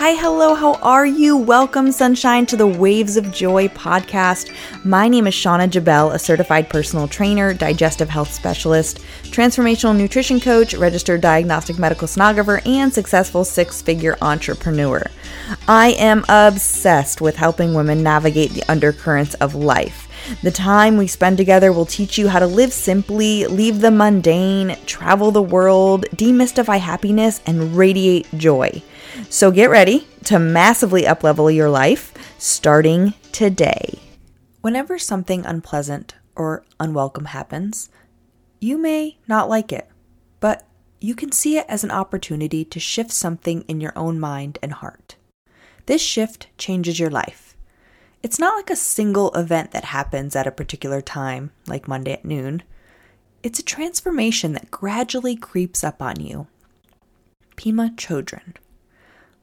Hi, hello, how are you? Welcome, sunshine, to the Waves of Joy podcast. My name is Shauna Jabel, a certified personal trainer, digestive health specialist, transformational nutrition coach, registered diagnostic medical sonographer, and successful six figure entrepreneur. I am obsessed with helping women navigate the undercurrents of life. The time we spend together will teach you how to live simply, leave the mundane, travel the world, demystify happiness, and radiate joy. So get ready to massively uplevel your life starting today. Whenever something unpleasant or unwelcome happens, you may not like it, but you can see it as an opportunity to shift something in your own mind and heart. This shift changes your life. It's not like a single event that happens at a particular time, like Monday at noon. It's a transformation that gradually creeps up on you. Pema Chodron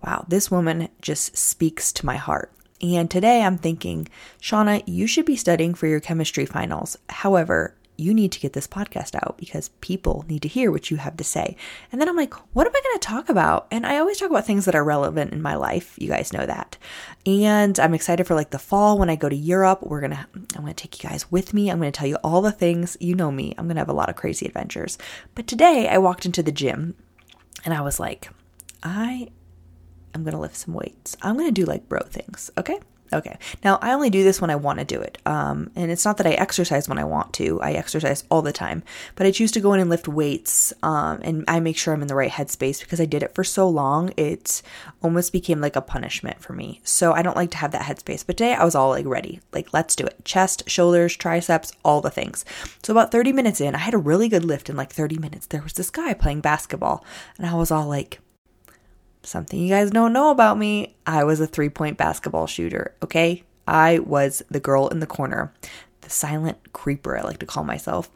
wow, this woman just speaks to my heart. And today I'm thinking, Shauna, you should be studying for your chemistry finals. However, you need to get this podcast out because people need to hear what you have to say. And then I'm like, what am I going to talk about? And I always talk about things that are relevant in my life. You guys know that. And I'm excited for like the fall when I go to Europe. We're going to, I'm going to take you guys with me. I'm going to tell you all the things. You know me, I'm going to have a lot of crazy adventures. But today I walked into the gym and I was like, I I'm going to lift some weights. I'm going to do like bro things, okay? Okay. Now, I only do this when I want to do it. Um, and it's not that I exercise when I want to. I exercise all the time. But I choose to go in and lift weights. Um, and I make sure I'm in the right headspace because I did it for so long. It almost became like a punishment for me. So I don't like to have that headspace. But today I was all like ready. Like, let's do it. Chest, shoulders, triceps, all the things. So about 30 minutes in, I had a really good lift in like 30 minutes. There was this guy playing basketball. And I was all like, Something you guys don't know about me I was a three point basketball shooter, okay? I was the girl in the corner, the silent creeper, I like to call myself.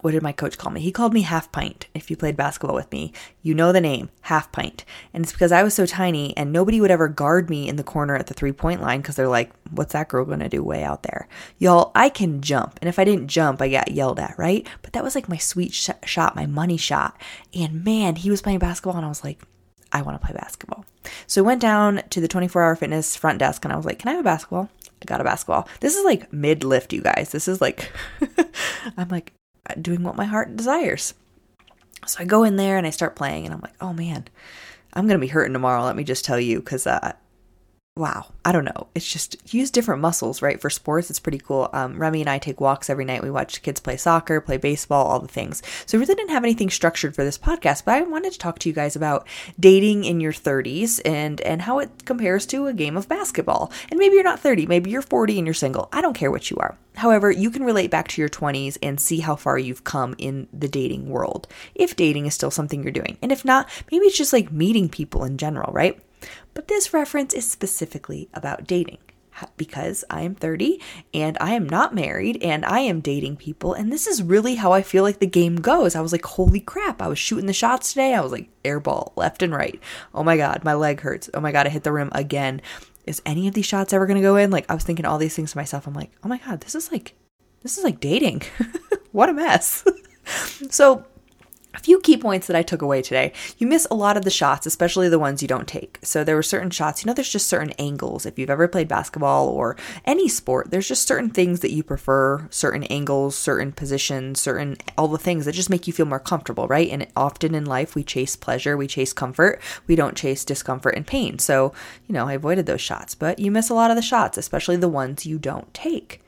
What did my coach call me? He called me half pint. If you played basketball with me, you know the name, half pint. And it's because I was so tiny and nobody would ever guard me in the corner at the three point line because they're like, what's that girl gonna do way out there? Y'all, I can jump. And if I didn't jump, I got yelled at, right? But that was like my sweet sh- shot, my money shot. And man, he was playing basketball and I was like, I want to play basketball. So I went down to the 24 hour fitness front desk and I was like, Can I have a basketball? I got a basketball. This is like mid lift, you guys. This is like, I'm like doing what my heart desires. So I go in there and I start playing and I'm like, Oh man, I'm going to be hurting tomorrow. Let me just tell you, because uh, wow, I don't know. It's just use different muscles, right? For sports, it's pretty cool. Um, Remy and I take walks every night. We watch kids play soccer, play baseball, all the things. So we really didn't have anything structured for this podcast, but I wanted to talk to you guys about dating in your 30s and and how it compares to a game of basketball. And maybe you're not 30, maybe you're 40 and you're single. I don't care what you are. However, you can relate back to your 20s and see how far you've come in the dating world. If dating is still something you're doing. And if not, maybe it's just like meeting people in general, right? But this reference is specifically about dating because I am 30 and I am not married and I am dating people. And this is really how I feel like the game goes. I was like, holy crap, I was shooting the shots today. I was like, airball left and right. Oh my God, my leg hurts. Oh my God, I hit the rim again. Is any of these shots ever going to go in? Like, I was thinking all these things to myself. I'm like, oh my God, this is like, this is like dating. what a mess. so, a few key points that I took away today. You miss a lot of the shots, especially the ones you don't take. So there were certain shots, you know, there's just certain angles. If you've ever played basketball or any sport, there's just certain things that you prefer, certain angles, certain positions, certain all the things that just make you feel more comfortable, right? And often in life, we chase pleasure, we chase comfort, we don't chase discomfort and pain. So, you know, I avoided those shots, but you miss a lot of the shots, especially the ones you don't take.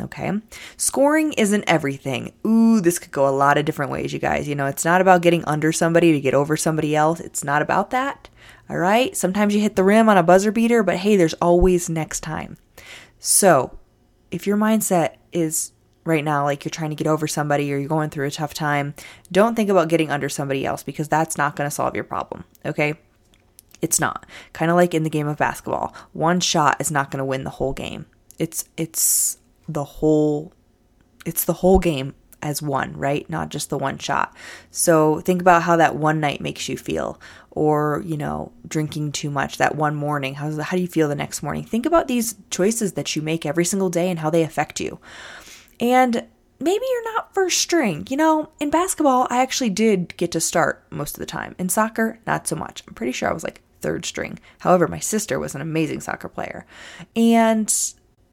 Okay. Scoring isn't everything. Ooh, this could go a lot of different ways, you guys. You know, it's not about getting under somebody to get over somebody else. It's not about that. All right. Sometimes you hit the rim on a buzzer beater, but hey, there's always next time. So if your mindset is right now like you're trying to get over somebody or you're going through a tough time, don't think about getting under somebody else because that's not going to solve your problem. Okay. It's not. Kind of like in the game of basketball. One shot is not going to win the whole game. It's it's the whole it's the whole game as one, right? Not just the one shot. So think about how that one night makes you feel or, you know, drinking too much that one morning. How how do you feel the next morning? Think about these choices that you make every single day and how they affect you. And maybe you're not first string. You know, in basketball, I actually did get to start most of the time. In soccer, not so much. I'm pretty sure I was like third string. However, my sister was an amazing soccer player. And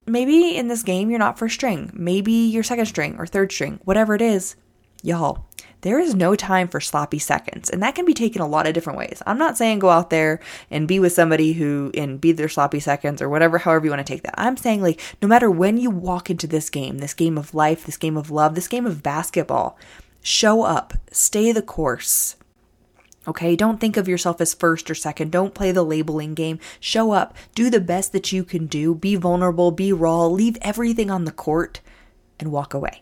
maybe in this game you're not first string. Maybe you're second string or third string. Whatever it is, y'all, there is no time for sloppy seconds. And that can be taken a lot of different ways. I'm not saying go out there and be with somebody who and be their sloppy seconds or whatever, however you want to take that. I'm saying like no matter when you walk into this game, this game of life, this game of love, this game of basketball, show up, stay the course. Okay, don't think of yourself as first or second. Don't play the labeling game. Show up, do the best that you can do, be vulnerable, be raw, leave everything on the court, and walk away.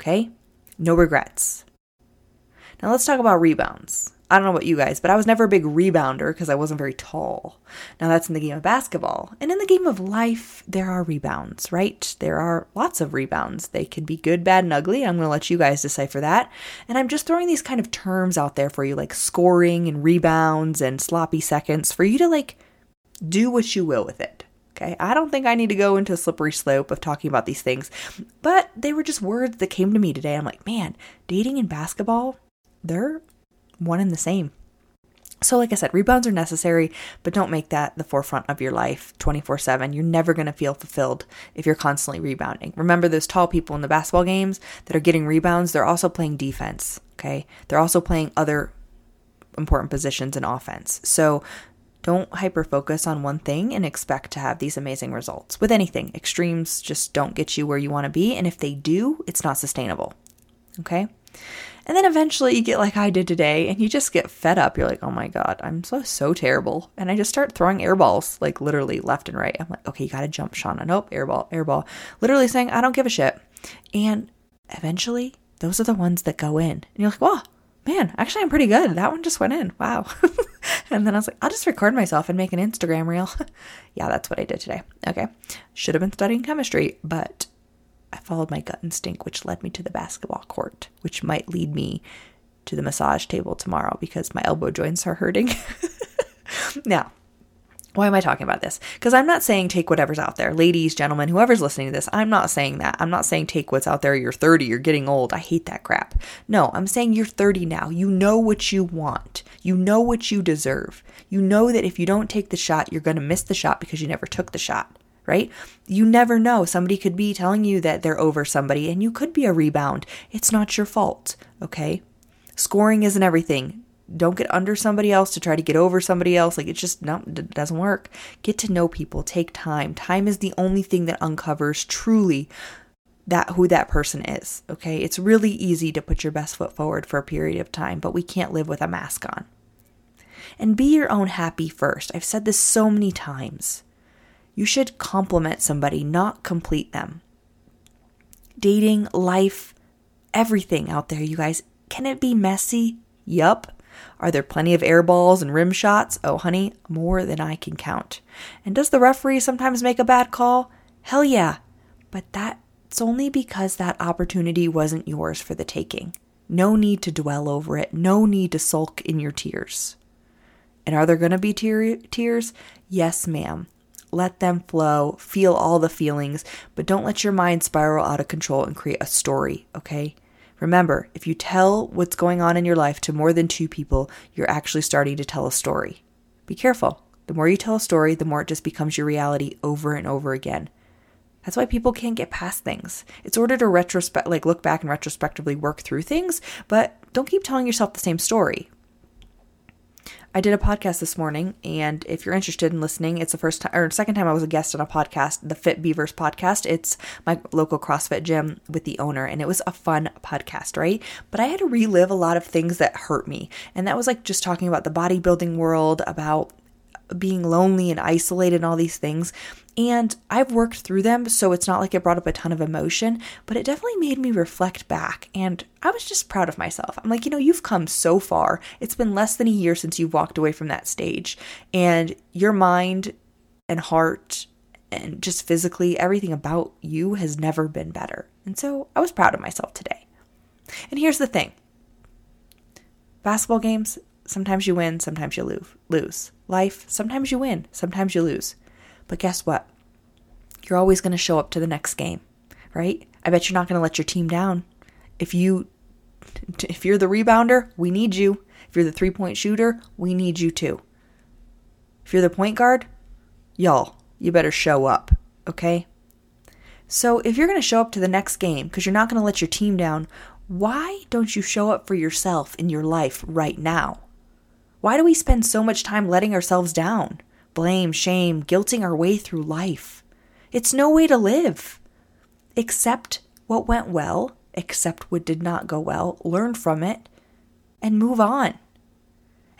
Okay? No regrets. Now let's talk about rebounds. I don't know about you guys, but I was never a big rebounder because I wasn't very tall. Now that's in the game of basketball. And in the game of life, there are rebounds, right? There are lots of rebounds. They can be good, bad, and ugly. I'm going to let you guys decipher that. And I'm just throwing these kind of terms out there for you, like scoring and rebounds and sloppy seconds, for you to like do what you will with it. Okay, I don't think I need to go into a slippery slope of talking about these things, but they were just words that came to me today. I'm like, man, dating and basketball, they're one and the same. So, like I said, rebounds are necessary, but don't make that the forefront of your life 24 7. You're never going to feel fulfilled if you're constantly rebounding. Remember those tall people in the basketball games that are getting rebounds? They're also playing defense, okay? They're also playing other important positions in offense. So, don't hyper focus on one thing and expect to have these amazing results. With anything, extremes just don't get you where you want to be. And if they do, it's not sustainable, okay? And then eventually you get like I did today and you just get fed up. You're like, oh my God, I'm so, so terrible. And I just start throwing air balls, like literally left and right. I'm like, okay, you gotta jump, Shauna. Nope, airball, airball. Literally saying, I don't give a shit. And eventually, those are the ones that go in. And you're like, wow, man, actually, I'm pretty good. That one just went in. Wow. and then I was like, I'll just record myself and make an Instagram reel. yeah, that's what I did today. Okay. Should have been studying chemistry, but I followed my gut instinct, which led me to the basketball court, which might lead me to the massage table tomorrow because my elbow joints are hurting. now, why am I talking about this? Because I'm not saying take whatever's out there. Ladies, gentlemen, whoever's listening to this, I'm not saying that. I'm not saying take what's out there. You're 30, you're getting old. I hate that crap. No, I'm saying you're 30 now. You know what you want. You know what you deserve. You know that if you don't take the shot, you're going to miss the shot because you never took the shot right? You never know. Somebody could be telling you that they're over somebody and you could be a rebound. It's not your fault, okay? Scoring isn't everything. Don't get under somebody else to try to get over somebody else. Like, it just it doesn't work. Get to know people. Take time. Time is the only thing that uncovers truly that who that person is. Okay, it's really easy to put your best foot forward for a period of time, but we can't live with a mask on. And be your own happy first. I've said this so many times. You should compliment somebody, not complete them. Dating, life, everything out there, you guys. Can it be messy? Yup. Are there plenty of air balls and rim shots? Oh, honey, more than I can count. And does the referee sometimes make a bad call? Hell yeah. But that's only because that opportunity wasn't yours for the taking. No need to dwell over it. No need to sulk in your tears. And are there going to be tear- tears? Yes, ma'am. Let them flow, feel all the feelings, but don't let your mind spiral out of control and create a story, okay? Remember, if you tell what's going on in your life to more than two people, you're actually starting to tell a story. Be careful. The more you tell a story, the more it just becomes your reality over and over again. That's why people can't get past things. It's order to retrospect like look back and retrospectively work through things, but don't keep telling yourself the same story. I did a podcast this morning, and if you're interested in listening, it's the first time or second time I was a guest on a podcast, the Fit Beavers podcast. It's my local CrossFit gym with the owner, and it was a fun podcast, right? But I had to relive a lot of things that hurt me, and that was like just talking about the bodybuilding world, about being lonely and isolated and all these things. And I've worked through them, so it's not like it brought up a ton of emotion, but it definitely made me reflect back. And I was just proud of myself. I'm like, you know, you've come so far. It's been less than a year since you've walked away from that stage, and your mind and heart and just physically, everything about you has never been better. And so I was proud of myself today. And here's the thing basketball games, sometimes you win, sometimes you lose. Life, sometimes you win, sometimes you lose. But guess what? You're always going to show up to the next game, right? I bet you're not going to let your team down. If you if you're the rebounder, we need you. If you're the three-point shooter, we need you too. If you're the point guard, y'all, you better show up, okay? So if you're going to show up to the next game because you're not going to let your team down, why don't you show up for yourself in your life right now? Why do we spend so much time letting ourselves down? Blame, shame, guilting our way through life. It's no way to live. Accept what went well, accept what did not go well, learn from it, and move on.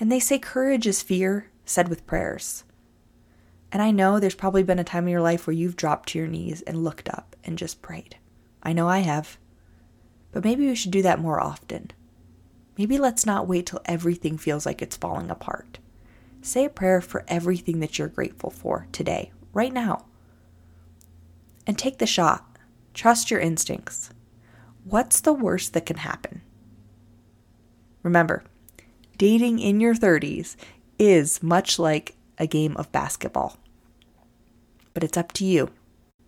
And they say courage is fear said with prayers. And I know there's probably been a time in your life where you've dropped to your knees and looked up and just prayed. I know I have. But maybe we should do that more often. Maybe let's not wait till everything feels like it's falling apart. Say a prayer for everything that you're grateful for today, right now. And take the shot. Trust your instincts. What's the worst that can happen? Remember, dating in your 30s is much like a game of basketball. But it's up to you.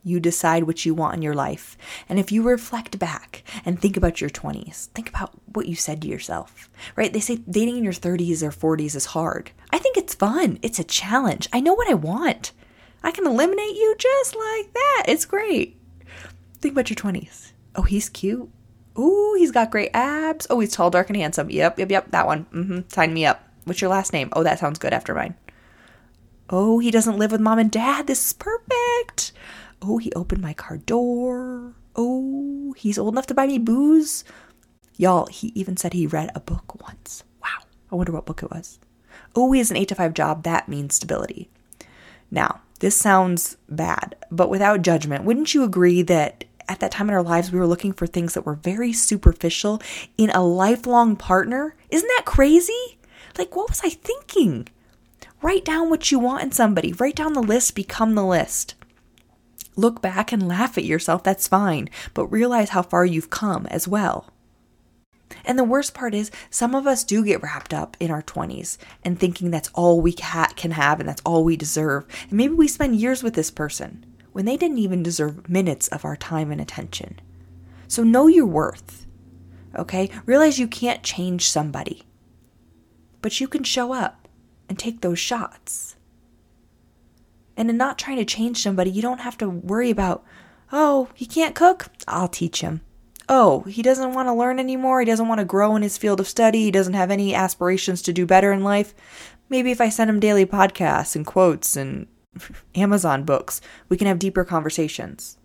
You decide what you want in your life. And if you reflect back and think about your 20s, think about what you said to yourself, right? They say dating in your 30s or 40s is hard. I think it's fun. It's a challenge. I know what I want. I can eliminate you just like that. It's great. Think about your 20s. Oh, he's cute. Ooh, he's got great abs. Oh, he's tall, dark, and handsome. Yep, yep, yep. That one. Mm-hmm. Sign me up. What's your last name? Oh, that sounds good after mine. Oh, he doesn't live with mom and dad. This is perfect. Oh, he opened my car door. Oh, he's old enough to buy me booze. Y'all, he even said he read a book once. Wow. I wonder what book it was. Oh, he has an 8 to 5 job. That means stability. Now, this sounds bad, but without judgment, wouldn't you agree that at that time in our lives we were looking for things that were very superficial in a lifelong partner? Isn't that crazy? Like, what was I thinking? Write down what you want in somebody. Write down the list, become the list. Look back and laugh at yourself, that's fine, but realize how far you've come as well. And the worst part is, some of us do get wrapped up in our 20s and thinking that's all we can have and that's all we deserve. And maybe we spend years with this person when they didn't even deserve minutes of our time and attention. So know your worth, okay? Realize you can't change somebody, but you can show up and take those shots. And in not trying to change somebody, you don't have to worry about, oh, he can't cook? I'll teach him. Oh, he doesn't want to learn anymore. He doesn't want to grow in his field of study. He doesn't have any aspirations to do better in life. Maybe if I send him daily podcasts and quotes and Amazon books, we can have deeper conversations.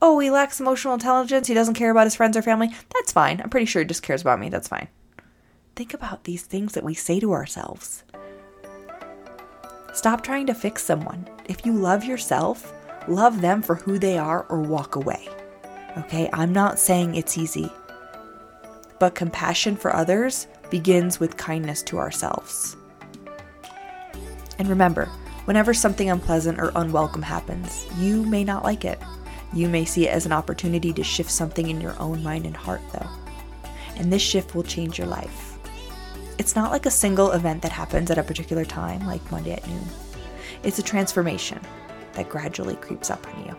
Oh, he lacks emotional intelligence. He doesn't care about his friends or family. That's fine. I'm pretty sure he just cares about me. That's fine. Think about these things that we say to ourselves. Stop trying to fix someone. If you love yourself, love them for who they are or walk away. Okay, I'm not saying it's easy, but compassion for others begins with kindness to ourselves. And remember, whenever something unpleasant or unwelcome happens, you may not like it. You may see it as an opportunity to shift something in your own mind and heart, though. And this shift will change your life. It's not like a single event that happens at a particular time, like Monday at noon. It's a transformation that gradually creeps up on you.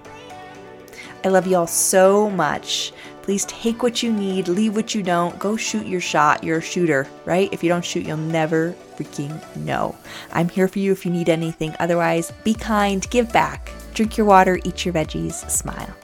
I love y'all so much. Please take what you need, leave what you don't, go shoot your shot. You're a shooter, right? If you don't shoot, you'll never freaking know. I'm here for you if you need anything. Otherwise, be kind, give back, drink your water, eat your veggies, smile.